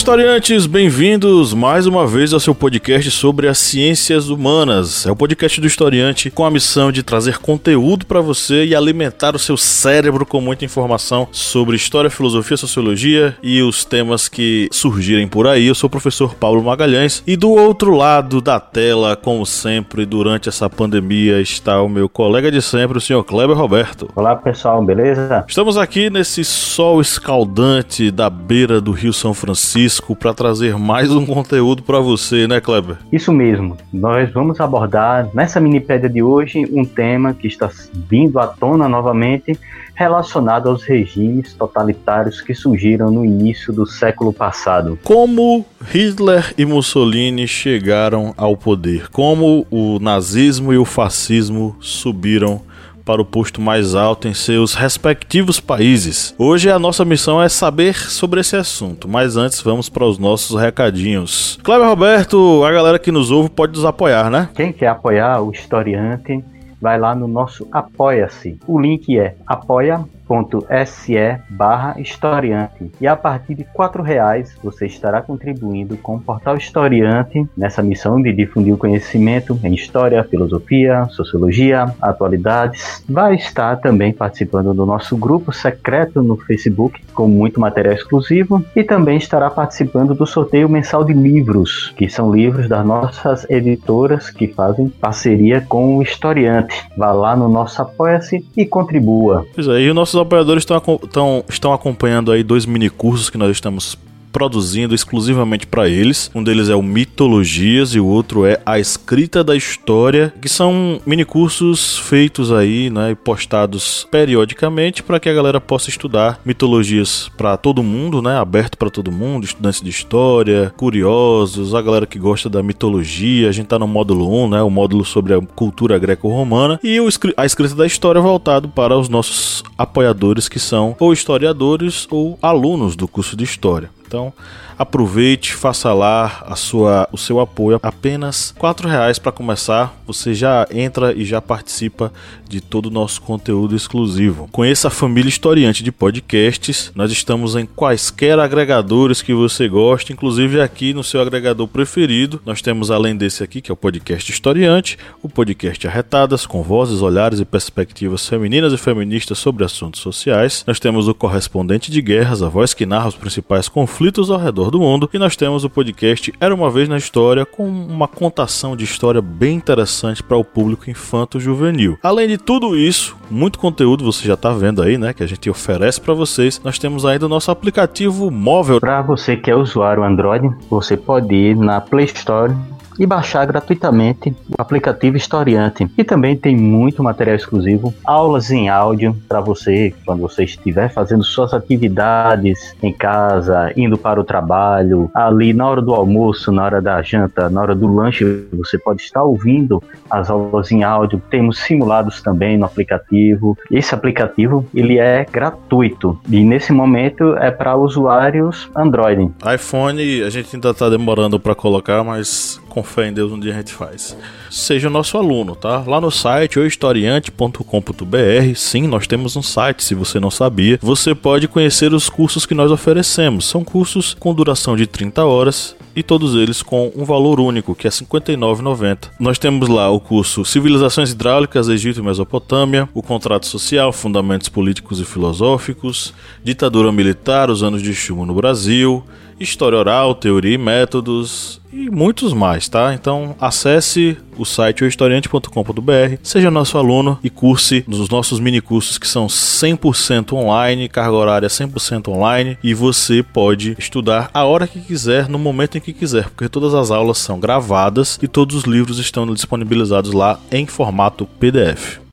Historiantes! Bem-vindos mais uma vez ao seu podcast sobre as ciências humanas. É o podcast do historiante com a missão de trazer conteúdo para você e alimentar o seu cérebro com muita informação sobre história, filosofia, sociologia e os temas que surgirem por aí. Eu sou o professor Paulo Magalhães e do outro lado da tela, como sempre, durante essa pandemia, está o meu colega de sempre, o senhor Kleber Roberto. Olá, pessoal, beleza? Estamos aqui nesse sol escaldante da beira do Rio São Francisco para trazer mais um conteúdo para você, né, Kleber? Isso mesmo. Nós vamos abordar nessa minipédia de hoje um tema que está vindo à tona novamente relacionado aos regimes totalitários que surgiram no início do século passado. Como Hitler e Mussolini chegaram ao poder? Como o nazismo e o fascismo subiram para o posto mais alto em seus respectivos países. Hoje a nossa missão é saber sobre esse assunto, mas antes vamos para os nossos recadinhos. Cleber Roberto, a galera que nos ouve pode nos apoiar, né? Quem quer apoiar o historiante, vai lá no nosso Apoia-se. O link é apoia apoia.se barra historiante e a partir de quatro reais você estará contribuindo com o Portal Historiante nessa missão de difundir o conhecimento em história, filosofia, sociologia, atualidades. Vai estar também participando do nosso grupo secreto no Facebook com muito material exclusivo e também estará participando do sorteio mensal de livros, que são livros das nossas editoras que fazem parceria com o historiante. Vá lá no nosso Apoia-se e contribua. Pois é, e o nosso apoiadores estão, estão, estão acompanhando aí dois mini cursos que nós estamos produzindo exclusivamente para eles. Um deles é o Mitologias e o outro é A Escrita da História, que são mini cursos feitos aí, né, e postados periodicamente para que a galera possa estudar mitologias para todo mundo, né, aberto para todo mundo, estudantes de história, curiosos, a galera que gosta da mitologia. A gente tá no módulo 1, né, o módulo sobre a cultura greco-romana e o, a escrita da história voltado para os nossos apoiadores que são ou historiadores ou alunos do curso de história. Então, aproveite, faça lá a sua, o seu apoio. Apenas R$ reais para começar. Você já entra e já participa de todo o nosso conteúdo exclusivo. Conheça a família historiante de podcasts. Nós estamos em quaisquer agregadores que você goste, inclusive aqui no seu agregador preferido. Nós temos além desse aqui, que é o podcast Historiante, o podcast Arretadas, com vozes, olhares e perspectivas femininas e feministas sobre assuntos sociais. Nós temos o Correspondente de Guerras, a voz que narra os principais conflitos ao redor do mundo. E nós temos o podcast Era uma Vez na História, com uma contação de história bem interessante para o público infanto-juvenil. Além de tudo isso, muito conteúdo você já está vendo aí, né? Que a gente oferece para vocês. Nós temos ainda o nosso aplicativo móvel. Para você que é usuário Android, você pode ir na Play Store e baixar gratuitamente o aplicativo Historiante. E também tem muito material exclusivo, aulas em áudio para você quando você estiver fazendo suas atividades em casa, indo para o trabalho, ali na hora do almoço, na hora da janta, na hora do lanche, você pode estar ouvindo as aulas em áudio. Temos simulados também no aplicativo. Esse aplicativo ele é gratuito e nesse momento é para usuários Android. iPhone a gente ainda está demorando para colocar, mas com fé em Deus um dia a gente faz. Seja nosso aluno, tá? Lá no site ohistoriante.com.br, sim, nós temos um site, se você não sabia. Você pode conhecer os cursos que nós oferecemos. São cursos com duração de 30 horas e todos eles com um valor único, que é R$ 59,90. Nós temos lá o curso Civilizações Hidráulicas, Egito e Mesopotâmia, o Contrato Social, Fundamentos Políticos e Filosóficos, Ditadura Militar, os anos de chumbo no Brasil, História Oral, Teoria e Métodos, e muitos mais, tá? Então acesse o site historiante.com.br, seja nosso aluno e curse nos nossos mini cursos que são 100% online, carga horária 100% online e você pode estudar a hora que quiser, no momento em que quiser, porque todas as aulas são gravadas e todos os livros estão disponibilizados lá em formato PDF.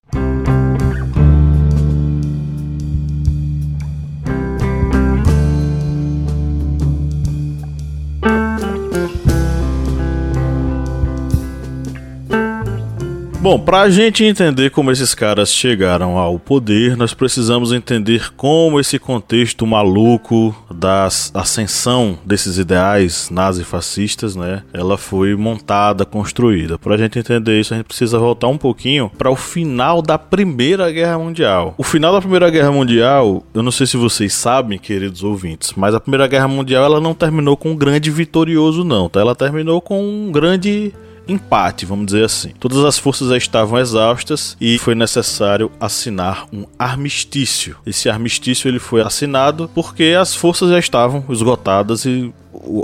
Bom, para a gente entender como esses caras chegaram ao poder, nós precisamos entender como esse contexto maluco da ascensão desses ideais nazifascistas, né, ela foi montada, construída. Para a gente entender isso, a gente precisa voltar um pouquinho para o final da Primeira Guerra Mundial. O final da Primeira Guerra Mundial, eu não sei se vocês sabem, queridos ouvintes, mas a Primeira Guerra Mundial ela não terminou com um grande vitorioso não, tá? Ela terminou com um grande empate, vamos dizer assim. Todas as forças já estavam exaustas e foi necessário assinar um armistício. Esse armistício ele foi assinado porque as forças já estavam esgotadas e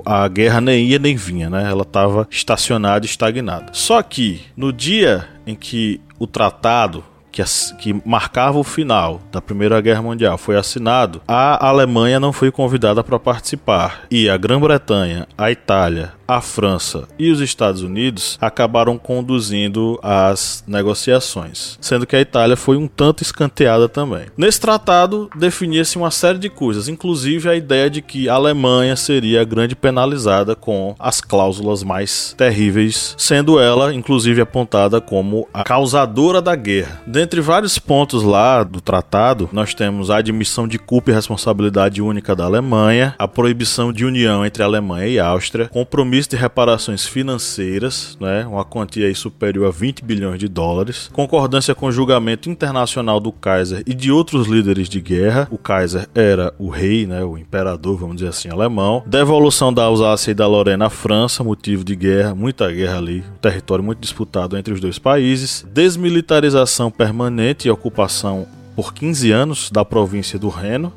a guerra nem ia nem vinha, né? Ela estava estacionada, estagnada. Só que no dia em que o tratado que, que, marcava o final da Primeira Guerra Mundial foi assinado, a Alemanha não foi convidada para participar e a Grã-Bretanha, a Itália, a França e os Estados Unidos acabaram conduzindo as negociações, sendo que a Itália foi um tanto escanteada também. Nesse tratado definia-se uma série de coisas, inclusive a ideia de que a Alemanha seria a grande penalizada com as cláusulas mais terríveis, sendo ela inclusive apontada como a causadora da guerra. Dentre vários pontos lá do tratado, nós temos a admissão de culpa e responsabilidade única da Alemanha, a proibição de união entre Alemanha e Áustria, compromisso compromisso de reparações financeiras, né, uma quantia aí superior a 20 bilhões de dólares, concordância com o julgamento internacional do Kaiser e de outros líderes de guerra. O Kaiser era o rei, né, o imperador, vamos dizer assim, alemão. Devolução da Alsácia e da Lorena à França, motivo de guerra, muita guerra ali, um território muito disputado entre os dois países. Desmilitarização permanente e ocupação por 15 anos da província do Reno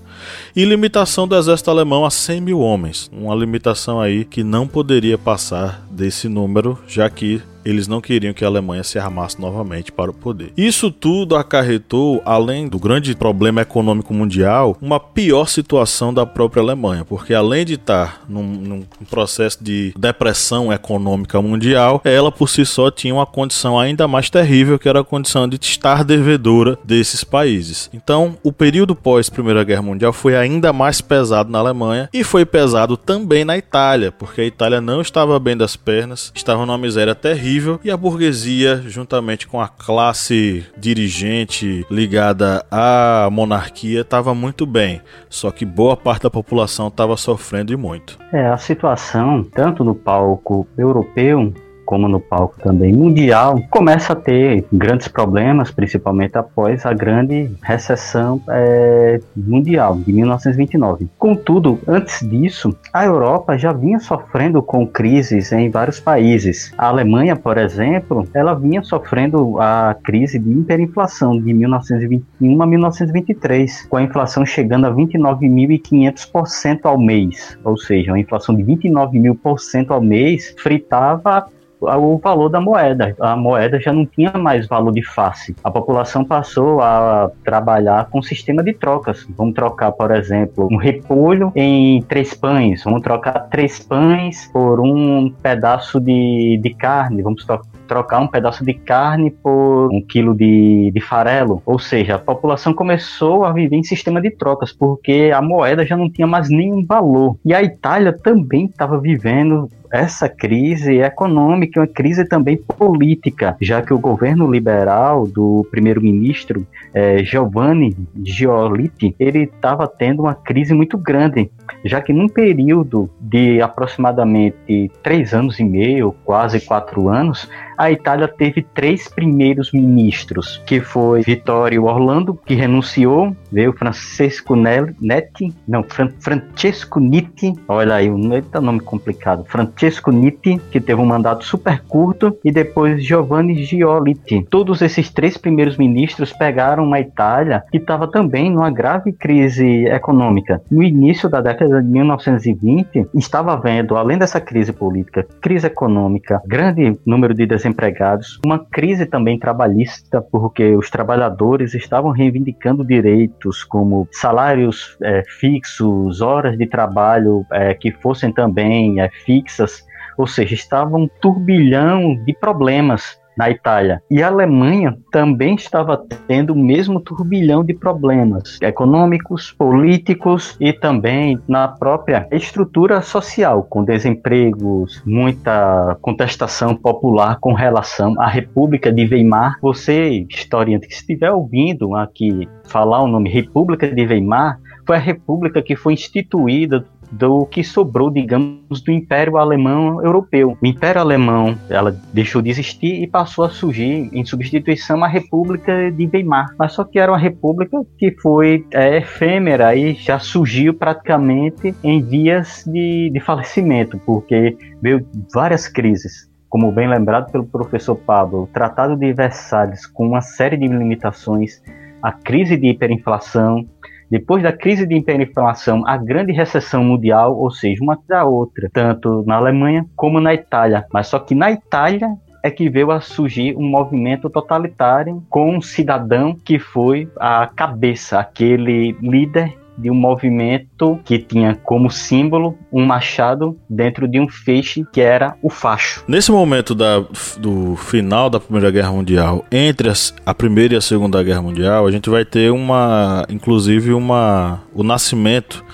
e limitação do exército alemão a 100 mil homens, uma limitação aí que não poderia passar desse número, já que eles não queriam que a Alemanha se armasse novamente para o poder. Isso tudo acarretou, além do grande problema econômico mundial, uma pior situação da própria Alemanha, porque além de estar num, num processo de depressão econômica mundial, ela por si só tinha uma condição ainda mais terrível, que era a condição de estar devedora desses países. Então, o período pós Primeira Guerra Mundial foi ainda mais pesado na Alemanha e foi pesado também na Itália, porque a Itália não estava bem das pernas, estava numa miséria terrível e a burguesia, juntamente com a classe dirigente ligada à monarquia, estava muito bem. Só que boa parte da população estava sofrendo e muito. É, a situação, tanto no palco europeu como no palco também mundial, começa a ter grandes problemas, principalmente após a grande recessão é, mundial de 1929. Contudo, antes disso, a Europa já vinha sofrendo com crises em vários países. A Alemanha, por exemplo, ela vinha sofrendo a crise de hiperinflação de 1921 a 1923, com a inflação chegando a 29.500% ao mês, ou seja, uma inflação de 29 mil por cento ao mês fritava o valor da moeda. A moeda já não tinha mais valor de face. A população passou a trabalhar com sistema de trocas. Vamos trocar, por exemplo, um repolho em três pães. Vamos trocar três pães por um pedaço de, de carne. Vamos trocar um pedaço de carne por um quilo de, de farelo. Ou seja, a população começou a viver em sistema de trocas, porque a moeda já não tinha mais nenhum valor. E a Itália também estava vivendo essa crise econômica, uma crise também política, já que o governo liberal do primeiro-ministro eh, Giovanni Giolitti, ele estava tendo uma crise muito grande, já que num período de aproximadamente três anos e meio, quase quatro anos, a Itália teve três primeiros ministros, que foi Vittorio Orlando, que renunciou, veio Francesco Netti, não, Fran Francesco Nitti, olha aí, um nome complicado, Francesco Nitti, que teve um mandato super curto, e depois Giovanni Giolitti. Todos esses três primeiros ministros pegaram uma Itália que estava também numa grave crise econômica. No início da década de 1920, estava vendo, além dessa crise política, crise econômica, grande número de desempregados, uma crise também trabalhista, porque os trabalhadores estavam reivindicando direitos como salários é, fixos, horas de trabalho é, que fossem também é, fixas, ou seja, estava um turbilhão de problemas na Itália. E a Alemanha também estava tendo o mesmo turbilhão de problemas econômicos, políticos e também na própria estrutura social, com desempregos, muita contestação popular com relação à República de Weimar. Você, historiante que estiver ouvindo aqui falar o nome República de Weimar, foi a república que foi instituída do que sobrou, digamos, do Império Alemão Europeu. O Império Alemão, ela deixou de existir e passou a surgir em substituição a República de Weimar. Mas só que era uma república que foi é, efêmera e já surgiu praticamente em vias de, de falecimento, porque veio várias crises como bem lembrado pelo professor Pablo, o Tratado de Versalhes, com uma série de limitações, a crise de hiperinflação, depois da crise de hiperinflação, a grande recessão mundial, ou seja, uma da outra, tanto na Alemanha como na Itália. Mas só que na Itália é que veio a surgir um movimento totalitário com um cidadão que foi a cabeça, aquele líder de um movimento que tinha como símbolo um machado dentro de um feixe que era o facho. Nesse momento da, do final da Primeira Guerra Mundial, entre as, a Primeira e a Segunda Guerra Mundial, a gente vai ter uma, inclusive uma, o nascimento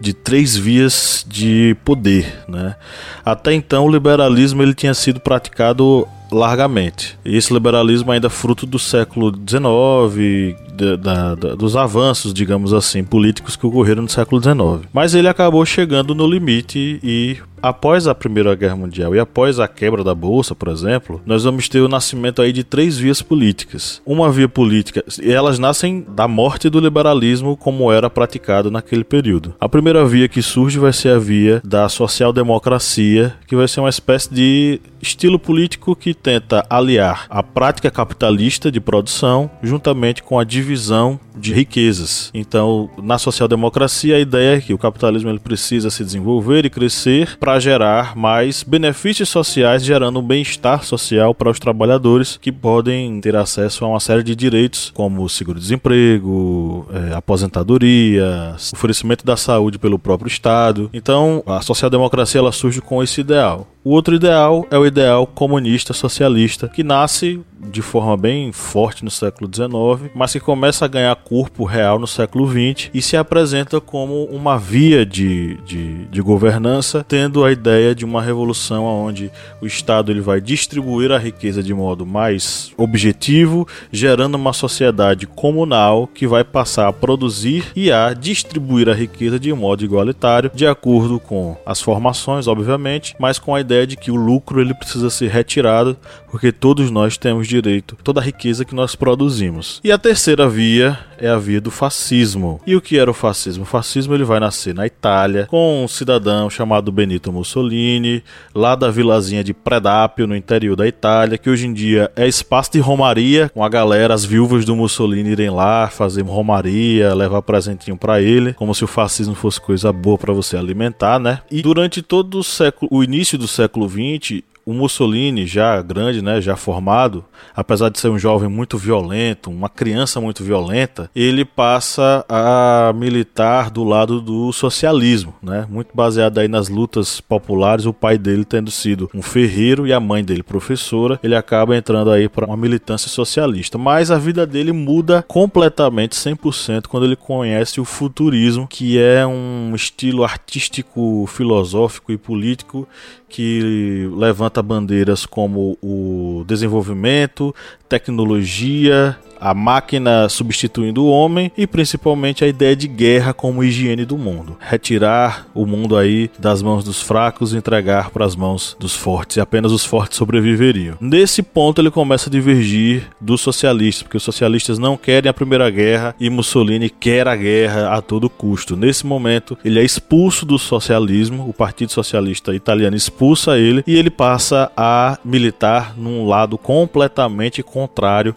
de três vias de poder, né? Até então o liberalismo ele tinha sido praticado largamente. E esse liberalismo ainda é fruto do século XIX, da, da, dos avanços, digamos assim, políticos que ocorreram no século XIX. Mas ele acabou chegando no limite e após a Primeira Guerra Mundial e após a quebra da bolsa, por exemplo, nós vamos ter o nascimento aí de três vias políticas. Uma via política, e elas nascem da morte do liberalismo como era praticado naquele período. A primeira via que surge vai ser a via da social-democracia, que vai ser uma espécie de estilo político que tenta aliar a prática capitalista de produção juntamente com a divisão de riquezas. Então, na social-democracia, a ideia é que o capitalismo ele precisa se desenvolver e crescer para gerar mais benefícios sociais, gerando um bem-estar social para os trabalhadores que podem ter acesso a uma série de direitos, como seguro-desemprego, é, aposentadoria, oferecimento da saúde pelo próprio Estado. Então, a social-democracia ela surge com esse ideal. O outro ideal é o ideal comunista socialista, que nasce de forma bem forte no século XIX, mas que começa a ganhar corpo real no século XX e se apresenta como uma via de, de, de governança, tendo a ideia de uma revolução onde o Estado ele vai distribuir a riqueza de modo mais objetivo, gerando uma sociedade comunal que vai passar a produzir e a distribuir a riqueza de modo igualitário, de acordo com as formações, obviamente, mas com a ideia de que o lucro ele precisa ser retirado, porque todos nós temos direito toda a riqueza que nós produzimos. E a terceira via é a via do fascismo. E o que era o fascismo? O fascismo ele vai nascer na Itália com um cidadão chamado Benito Mussolini, lá da vilazinha de Predápio, no interior da Itália, que hoje em dia é espaço de romaria, com a galera, as viúvas do Mussolini irem lá fazer romaria, levar presentinho para ele, como se o fascismo fosse coisa boa para você alimentar, né? E durante todo o século, o início do século século XX, o Mussolini, já grande, né, já formado, apesar de ser um jovem muito violento, uma criança muito violenta, ele passa a militar do lado do socialismo, né, muito baseado aí nas lutas populares, o pai dele tendo sido um ferreiro e a mãe dele professora, ele acaba entrando aí para uma militância socialista, mas a vida dele muda completamente 100% quando ele conhece o futurismo, que é um estilo artístico, filosófico e político que levanta bandeiras como o desenvolvimento, tecnologia, a máquina substituindo o homem e principalmente a ideia de guerra como higiene do mundo. Retirar o mundo aí das mãos dos fracos e entregar para as mãos dos fortes, e apenas os fortes sobreviveriam. Nesse ponto ele começa a divergir dos socialistas, porque os socialistas não querem a primeira guerra e Mussolini quer a guerra a todo custo. Nesse momento ele é expulso do socialismo, o Partido Socialista Italiano expulsa ele e ele passa a militar num lado completamente contrário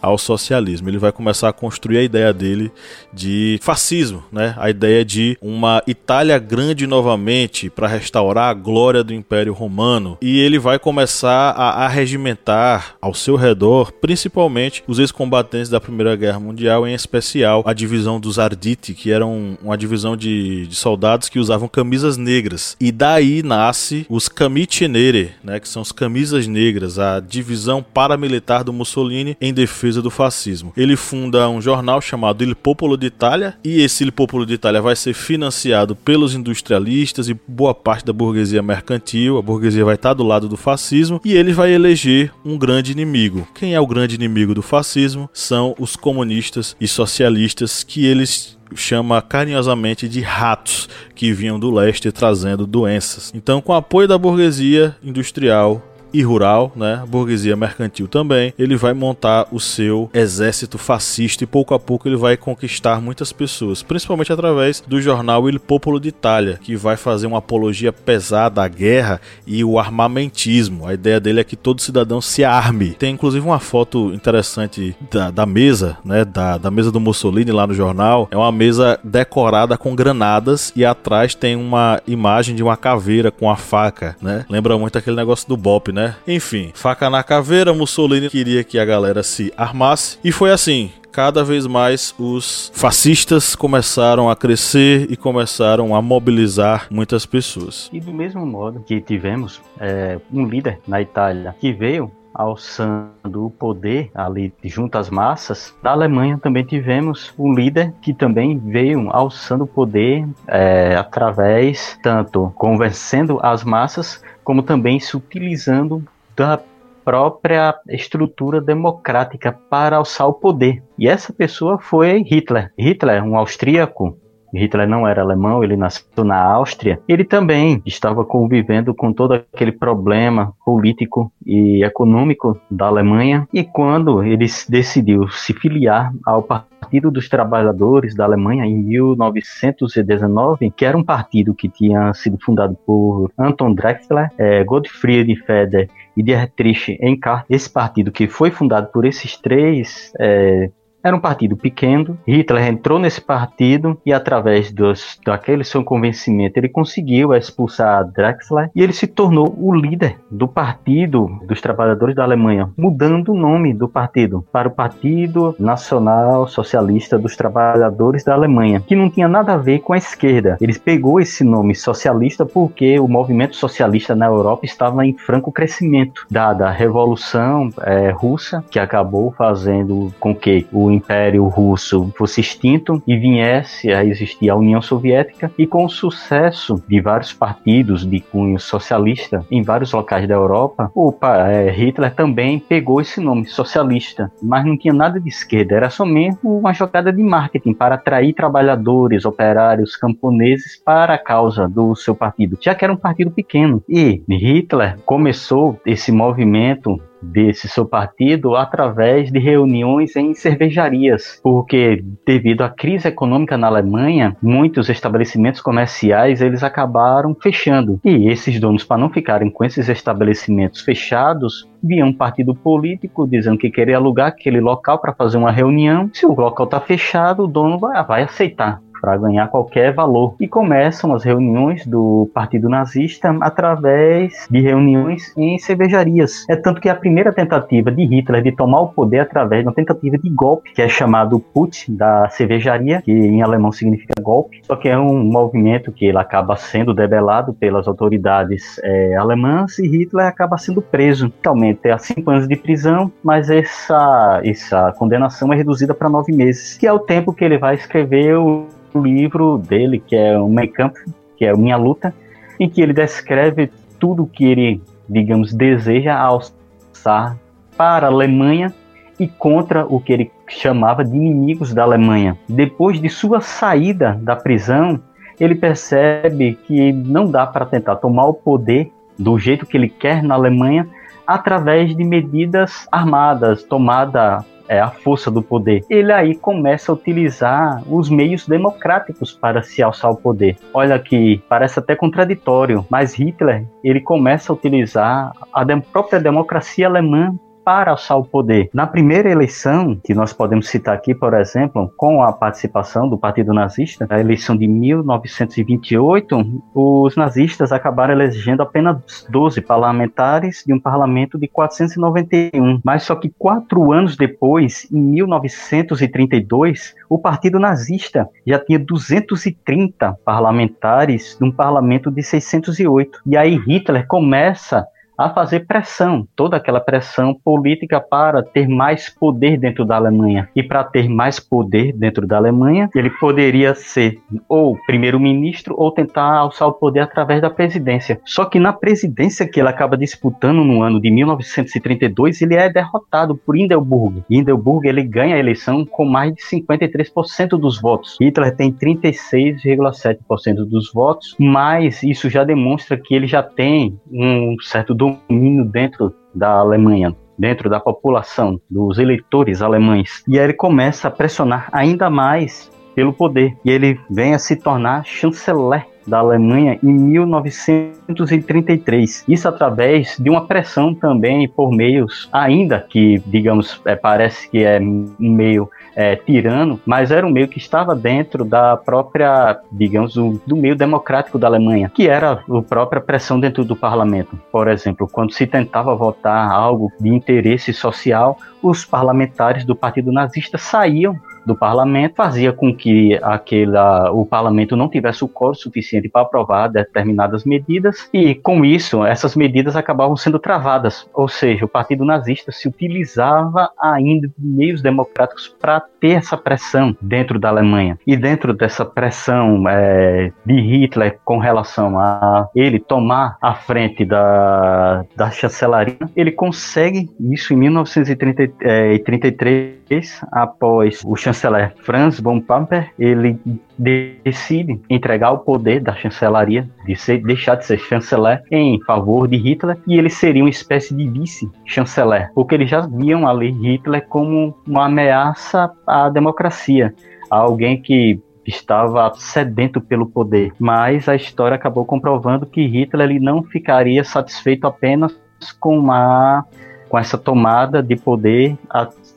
ao socialismo. Ele vai começar a construir a ideia dele de fascismo, né? A ideia de uma Itália grande novamente para restaurar a glória do Império Romano. E ele vai começar a arregimentar ao seu redor, principalmente os ex-combatentes da Primeira Guerra Mundial, em especial a divisão dos Arditi, que eram uma divisão de, de soldados que usavam camisas negras. E daí nasce os Camitinere, né, que são os camisas negras, a divisão paramilitar do Mussolini em defesa do fascismo. Ele funda um jornal chamado Il Popolo d'Italia e esse Il Popolo d'Italia vai ser financiado pelos industrialistas e boa parte da burguesia mercantil. A burguesia vai estar do lado do fascismo e ele vai eleger um grande inimigo. Quem é o grande inimigo do fascismo? São os comunistas e socialistas que eles chama carinhosamente de ratos que vinham do leste trazendo doenças. Então, com o apoio da burguesia industrial, e rural, né, burguesia mercantil também, ele vai montar o seu exército fascista e pouco a pouco ele vai conquistar muitas pessoas, principalmente através do jornal Il Popolo d'Italia, que vai fazer uma apologia pesada à guerra e o armamentismo. A ideia dele é que todo cidadão se arme. Tem inclusive uma foto interessante da, da mesa, né, da, da mesa do Mussolini lá no jornal. É uma mesa decorada com granadas e atrás tem uma imagem de uma caveira com a faca, né? Lembra muito aquele negócio do Bop, né? Enfim, faca na caveira, Mussolini queria que a galera se armasse e foi assim cada vez mais os fascistas começaram a crescer e começaram a mobilizar muitas pessoas. E do mesmo modo que tivemos é, um líder na Itália que veio alçando o poder ali junto às massas, na Alemanha também tivemos um líder que também veio alçando o poder é, através, tanto convencendo as massas, como também se utilizando da própria estrutura democrática para alçar o poder. E essa pessoa foi Hitler. Hitler, um austríaco, Hitler não era alemão, ele nasceu na Áustria. Ele também estava convivendo com todo aquele problema político e econômico da Alemanha. E quando ele decidiu se filiar ao Partido dos Trabalhadores da Alemanha em 1919, que era um partido que tinha sido fundado por Anton Drexler, é, Gottfried Feder e Dietrich Eckart, esse partido que foi fundado por esses três é, era um partido pequeno. Hitler entrou nesse partido e, através dos, daquele seu convencimento, ele conseguiu expulsar Drexler e ele se tornou o líder do Partido dos Trabalhadores da Alemanha, mudando o nome do partido para o Partido Nacional Socialista dos Trabalhadores da Alemanha, que não tinha nada a ver com a esquerda. Ele pegou esse nome socialista porque o movimento socialista na Europa estava em franco crescimento, dada a Revolução é, Russa, que acabou fazendo com que o Império Russo fosse extinto e viesse a existir a União Soviética, e com o sucesso de vários partidos de cunho socialista em vários locais da Europa, o é, Hitler também pegou esse nome, socialista, mas não tinha nada de esquerda, era somente uma jogada de marketing para atrair trabalhadores, operários, camponeses para a causa do seu partido, já que era um partido pequeno. E Hitler começou esse movimento desse seu partido através de reuniões em cervejarias, porque devido à crise econômica na Alemanha, muitos estabelecimentos comerciais eles acabaram fechando. E esses donos, para não ficarem com esses estabelecimentos fechados, vinha um partido político dizendo que queria alugar aquele local para fazer uma reunião. Se o local está fechado, o dono vai, vai aceitar para ganhar qualquer valor. E começam as reuniões do Partido Nazista através de reuniões em cervejarias. É tanto que a primeira tentativa de Hitler de tomar o poder através de uma tentativa de golpe, que é chamado Put da cervejaria, que em alemão significa golpe, só que é um movimento que ele acaba sendo debelado pelas autoridades é, alemãs e Hitler acaba sendo preso. Totalmente a cinco anos de prisão, mas essa, essa condenação é reduzida para nove meses, que é o tempo que ele vai escrever o livro dele, que é o Mein Kampf, que é Minha Luta, em que ele descreve tudo que ele, digamos, deseja alçar para a Alemanha e contra o que ele chamava de inimigos da Alemanha. Depois de sua saída da prisão, ele percebe que não dá para tentar tomar o poder do jeito que ele quer na Alemanha através de medidas armadas, tomada é, a força do poder. Ele aí começa a utilizar os meios democráticos para se alçar o poder. Olha que parece até contraditório, mas Hitler ele começa a utilizar a própria democracia alemã para alçar o poder. Na primeira eleição, que nós podemos citar aqui, por exemplo, com a participação do Partido Nazista, a eleição de 1928, os nazistas acabaram elegendo apenas 12 parlamentares de um parlamento de 491. Mas só que quatro anos depois, em 1932, o Partido Nazista já tinha 230 parlamentares de um parlamento de 608. E aí Hitler começa a fazer pressão, toda aquela pressão política para ter mais poder dentro da Alemanha. E para ter mais poder dentro da Alemanha, ele poderia ser ou primeiro-ministro ou tentar alçar o poder através da presidência. Só que na presidência que ele acaba disputando no ano de 1932, ele é derrotado por Hindenburg. Hindenburg ele ganha a eleição com mais de 53% dos votos. Hitler tem 36,7% dos votos, mas isso já demonstra que ele já tem um certo domínio dentro da Alemanha, dentro da população, dos eleitores alemães. E aí ele começa a pressionar ainda mais pelo poder. E ele vem a se tornar chanceler da Alemanha em 1933. Isso através de uma pressão também por meios, ainda que, digamos, é, parece que é um meio é, tirano, mas era um meio que estava dentro da própria, digamos, do, do, meio democrático da Alemanha, que era a própria pressão dentro do parlamento. Por exemplo, quando se tentava votar algo de interesse social, os parlamentares do Partido Nazista saíam do parlamento fazia com que aquela, o parlamento não tivesse o coro suficiente para aprovar determinadas medidas e com isso essas medidas acabavam sendo travadas, ou seja, o partido nazista se utilizava ainda de meios democráticos para ter essa pressão dentro da Alemanha. E dentro dessa pressão é, de Hitler com relação a ele tomar a frente da, da chancelaria, ele consegue isso em 1933 após o chanceler Franz von Papen, ele decide entregar o poder da chancelaria, de ser, deixar de ser chanceler em favor de Hitler, e ele seria uma espécie de vice-chanceler, porque eles já viam ali Hitler como uma ameaça à democracia, alguém que estava sedento pelo poder. Mas a história acabou comprovando que Hitler ele não ficaria satisfeito apenas com uma com essa tomada de poder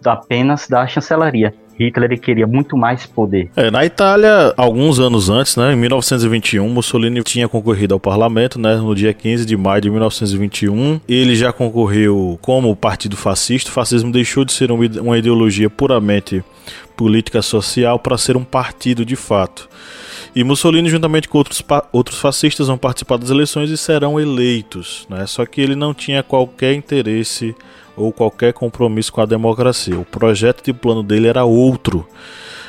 apenas da chancelaria. Hitler queria muito mais poder. É, na Itália, alguns anos antes, né, em 1921, Mussolini tinha concorrido ao parlamento, né, no dia 15 de maio de 1921. Ele já concorreu como partido fascista. O fascismo deixou de ser uma ideologia puramente política social para ser um partido de fato. E Mussolini, juntamente com outros, outros fascistas, vão participar das eleições e serão eleitos. Né? Só que ele não tinha qualquer interesse ou qualquer compromisso com a democracia. O projeto de plano dele era outro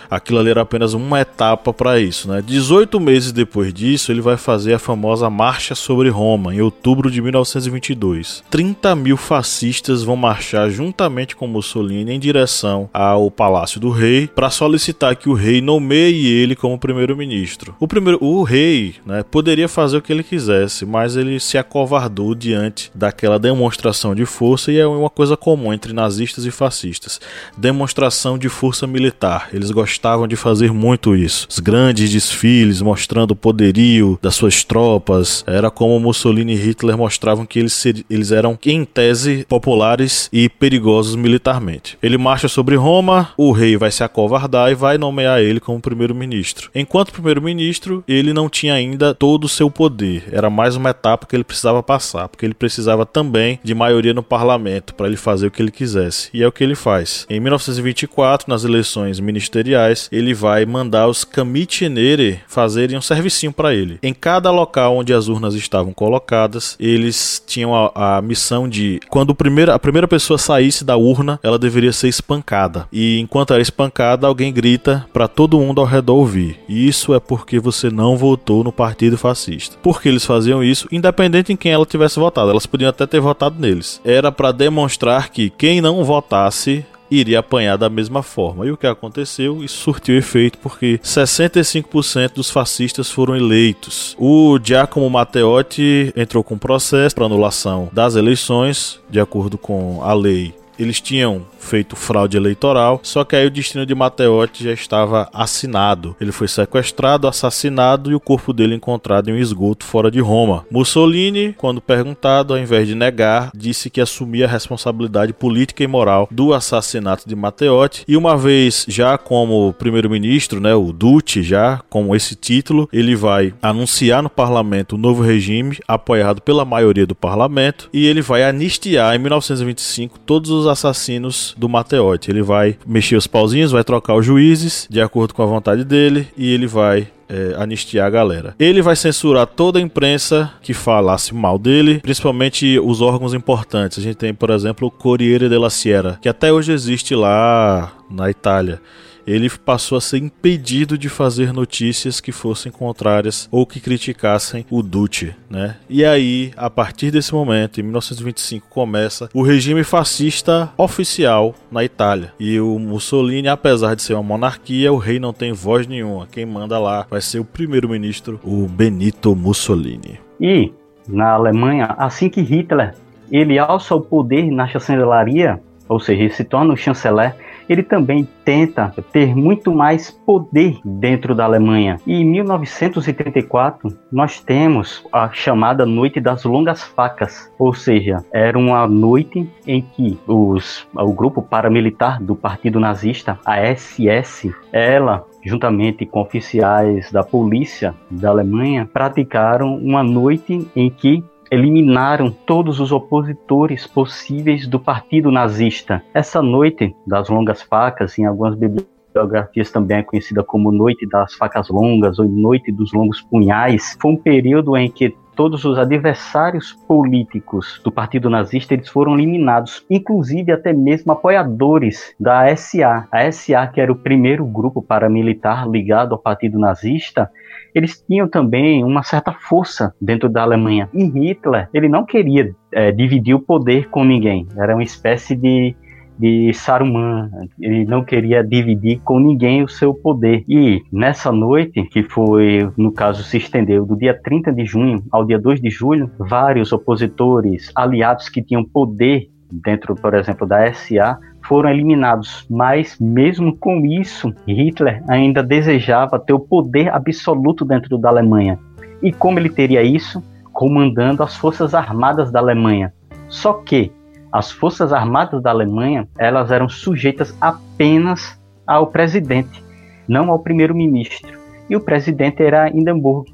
aquilo ali era apenas uma etapa para isso. Né? 18 meses depois disso, ele vai fazer a famosa Marcha sobre Roma, em outubro de 1922. 30 mil fascistas vão marchar juntamente com Mussolini em direção ao Palácio do Rei para solicitar que o rei nomeie ele como primeiro-ministro. O, primeiro, o rei né, poderia fazer o que ele quisesse, mas ele se acovardou diante daquela demonstração de força e é uma coisa comum entre nazistas e fascistas. Demonstração de força militar. Eles gostavam gostavam de fazer muito isso. Os grandes desfiles mostrando o poderio das suas tropas. Era como Mussolini e Hitler mostravam que eles, eles eram, em tese, populares e perigosos militarmente. Ele marcha sobre Roma, o rei vai se acovardar e vai nomear ele como primeiro-ministro. Enquanto primeiro-ministro, ele não tinha ainda todo o seu poder. Era mais uma etapa que ele precisava passar, porque ele precisava também de maioria no parlamento para ele fazer o que ele quisesse. E é o que ele faz. Em 1924, nas eleições ministeriais, ele vai mandar os Kamitinere fazerem um servicinho para ele. Em cada local onde as urnas estavam colocadas, eles tinham a, a missão de quando primeiro, a primeira pessoa saísse da urna, ela deveria ser espancada. E enquanto era espancada, alguém grita para todo mundo ao redor ouvir. Isso é porque você não votou no partido fascista. Porque eles faziam isso, independente em quem ela tivesse votado. Elas podiam até ter votado neles. Era para demonstrar que quem não votasse iria apanhar da mesma forma. E o que aconteceu? Isso surtiu efeito porque 65% dos fascistas foram eleitos. O Giacomo Matteotti entrou com processo para anulação das eleições, de acordo com a lei eles tinham feito fraude eleitoral, só que aí o destino de Matteotti já estava assinado. Ele foi sequestrado, assassinado e o corpo dele encontrado em um esgoto fora de Roma. Mussolini, quando perguntado, ao invés de negar, disse que assumia a responsabilidade política e moral do assassinato de Matteotti e uma vez já como primeiro-ministro, né, o Duce já com esse título, ele vai anunciar no parlamento o novo regime apoiado pela maioria do parlamento e ele vai anistiar em 1925 todos os assassinos do Matteotti. Ele vai mexer os pauzinhos, vai trocar os juízes de acordo com a vontade dele e ele vai é, anistiar a galera. Ele vai censurar toda a imprensa que falasse mal dele, principalmente os órgãos importantes. A gente tem, por exemplo, o Corriere della Sierra, que até hoje existe lá na Itália ele passou a ser impedido de fazer notícias que fossem contrárias ou que criticassem o Duce, né? E aí, a partir desse momento, em 1925, começa o regime fascista oficial na Itália. E o Mussolini, apesar de ser uma monarquia, o rei não tem voz nenhuma. Quem manda lá vai ser o primeiro-ministro, o Benito Mussolini. E na Alemanha, assim que Hitler ele alça o poder na chancelaria, ou seja, ele se torna o chanceler, ele também tenta ter muito mais poder dentro da Alemanha. E em 1934, nós temos a chamada Noite das Longas Facas, ou seja, era uma noite em que os, o grupo paramilitar do Partido Nazista, a SS, ela juntamente com oficiais da polícia da Alemanha, praticaram uma noite em que eliminaram todos os opositores possíveis do partido nazista. Essa noite das longas facas, em algumas bibliografias também é conhecida como Noite das Facas Longas ou Noite dos Longos Punhais, foi um período em que todos os adversários políticos do Partido Nazista eles foram eliminados, inclusive até mesmo apoiadores da SA. A SA, que era o primeiro grupo paramilitar ligado ao Partido Nazista, eles tinham também uma certa força dentro da Alemanha. E Hitler, ele não queria é, dividir o poder com ninguém. Era uma espécie de de Saruman. Ele não queria dividir com ninguém o seu poder. E nessa noite, que foi, no caso, se estendeu do dia 30 de junho ao dia 2 de julho, vários opositores, aliados que tinham poder dentro, por exemplo, da SA, foram eliminados. Mas, mesmo com isso, Hitler ainda desejava ter o poder absoluto dentro da Alemanha. E como ele teria isso? Comandando as forças armadas da Alemanha. Só que as forças armadas da Alemanha elas eram sujeitas apenas ao presidente, não ao primeiro-ministro. E o presidente era Hindenburg.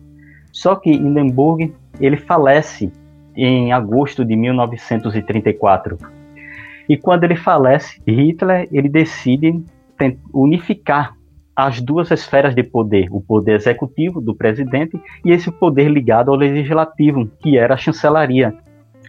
Só que Hindenburg ele falece em agosto de 1934 e quando ele falece, Hitler ele decide unificar as duas esferas de poder, o poder executivo do presidente e esse poder ligado ao legislativo, que era a chancelaria.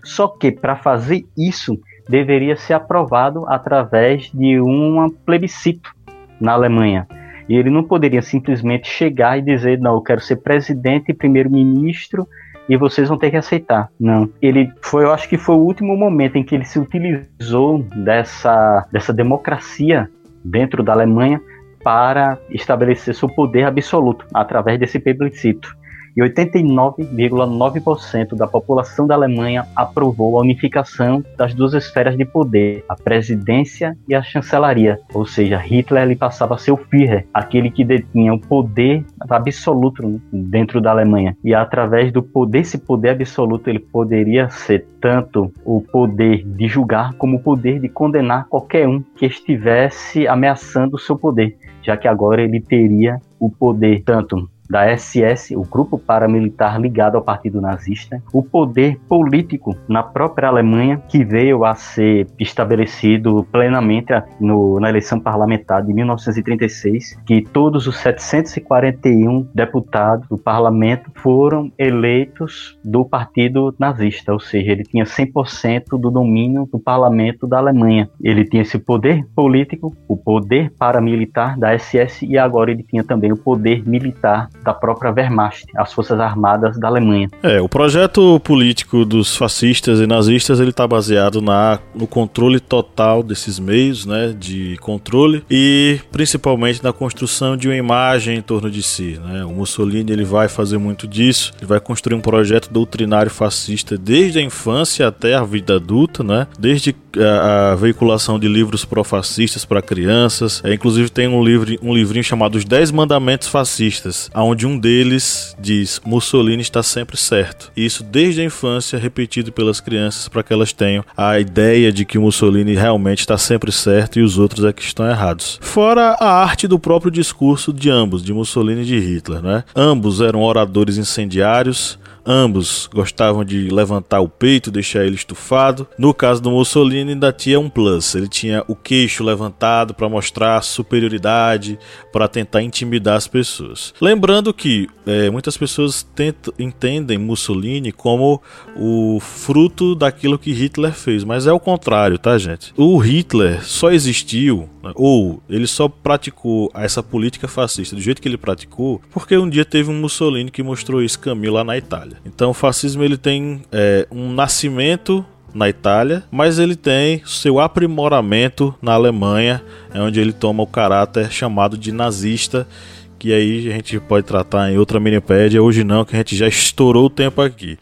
Só que para fazer isso deveria ser aprovado através de um plebiscito na Alemanha. E ele não poderia simplesmente chegar e dizer: não, eu quero ser presidente e primeiro-ministro e vocês vão ter que aceitar. Não. Ele foi, eu acho que foi o último momento em que ele se utilizou dessa, dessa democracia dentro da Alemanha para estabelecer seu poder absoluto através desse plebiscito e 89,9% da população da Alemanha aprovou a unificação das duas esferas de poder, a presidência e a chancelaria. Ou seja, Hitler ele passava a ser o Führer, aquele que detinha o poder absoluto dentro da Alemanha. E através do poder, esse poder absoluto, ele poderia ser tanto o poder de julgar como o poder de condenar qualquer um que estivesse ameaçando o seu poder, já que agora ele teria o poder tanto da SS, o grupo paramilitar ligado ao Partido Nazista, o poder político na própria Alemanha, que veio a ser estabelecido plenamente no, na eleição parlamentar de 1936, que todos os 741 deputados do parlamento foram eleitos do Partido Nazista, ou seja, ele tinha 100% do domínio do parlamento da Alemanha. Ele tinha esse poder político, o poder paramilitar da SS e agora ele tinha também o poder militar da própria Wehrmacht, as forças armadas da Alemanha. É, o projeto político dos fascistas e nazistas ele está baseado na, no controle total desses meios, né, de controle e principalmente na construção de uma imagem em torno de si, né? O Mussolini ele vai fazer muito disso, ele vai construir um projeto doutrinário fascista desde a infância até a vida adulta, né? Desde a, a veiculação de livros pró-fascistas para crianças, é, inclusive tem um livro, um livrinho chamado Os Dez Mandamentos Fascistas, onde um deles diz Mussolini está sempre certo. Isso desde a infância repetido pelas crianças para que elas tenham a ideia de que Mussolini realmente está sempre certo e os outros é que estão errados. Fora a arte do próprio discurso de ambos, de Mussolini e de Hitler, né? Ambos eram oradores incendiários, Ambos gostavam de levantar o peito, deixar ele estufado. No caso do Mussolini, ainda tinha um plus. Ele tinha o queixo levantado para mostrar superioridade, para tentar intimidar as pessoas. Lembrando que é, muitas pessoas tentam, entendem Mussolini como o fruto daquilo que Hitler fez, mas é o contrário, tá, gente? O Hitler só existiu, ou ele só praticou essa política fascista do jeito que ele praticou, porque um dia teve um Mussolini que mostrou esse caminho lá na Itália. Então o fascismo ele tem é, um nascimento na Itália, mas ele tem seu aprimoramento na Alemanha, é onde ele toma o caráter chamado de nazista, que aí a gente pode tratar em outra minipédia, hoje não, que a gente já estourou o tempo aqui.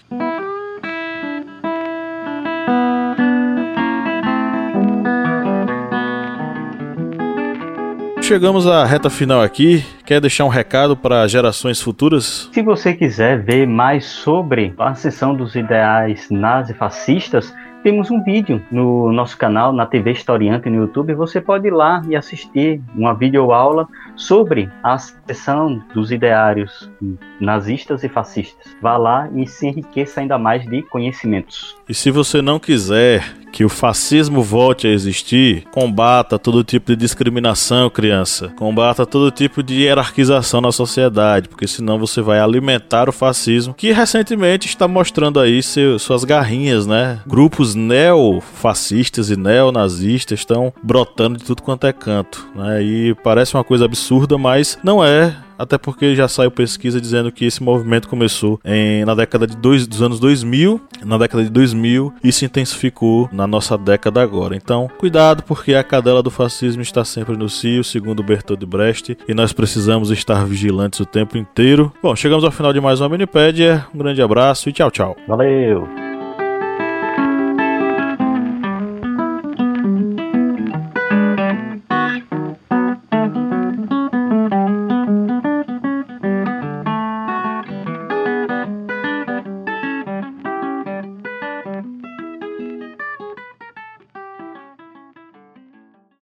Chegamos à reta final aqui. Quer deixar um recado para gerações futuras? Se você quiser ver mais sobre a sessão dos ideais nazifascistas, temos um vídeo no nosso canal, na TV Historiante no YouTube. Você pode ir lá e assistir uma videoaula sobre a seção dos ideários nazistas e fascistas. Vá lá e se enriqueça ainda mais de conhecimentos. E se você não quiser que o fascismo volte a existir, combata todo tipo de discriminação, criança. Combata todo tipo de hierarquização na sociedade, porque senão você vai alimentar o fascismo, que recentemente está mostrando aí seu, suas garrinhas, né? Grupos neofascistas e neonazistas estão brotando de tudo quanto é canto, né? E parece uma coisa absurda, mas não é até porque já saiu pesquisa dizendo que esse movimento começou em, na década de dois, dos anos 2000, na década de 2000 e se intensificou na nossa década agora. Então, cuidado porque a cadela do fascismo está sempre no cio, segundo Bertold Brecht, e nós precisamos estar vigilantes o tempo inteiro. Bom, chegamos ao final de mais uma Minipédia. Um grande abraço e tchau, tchau. Valeu!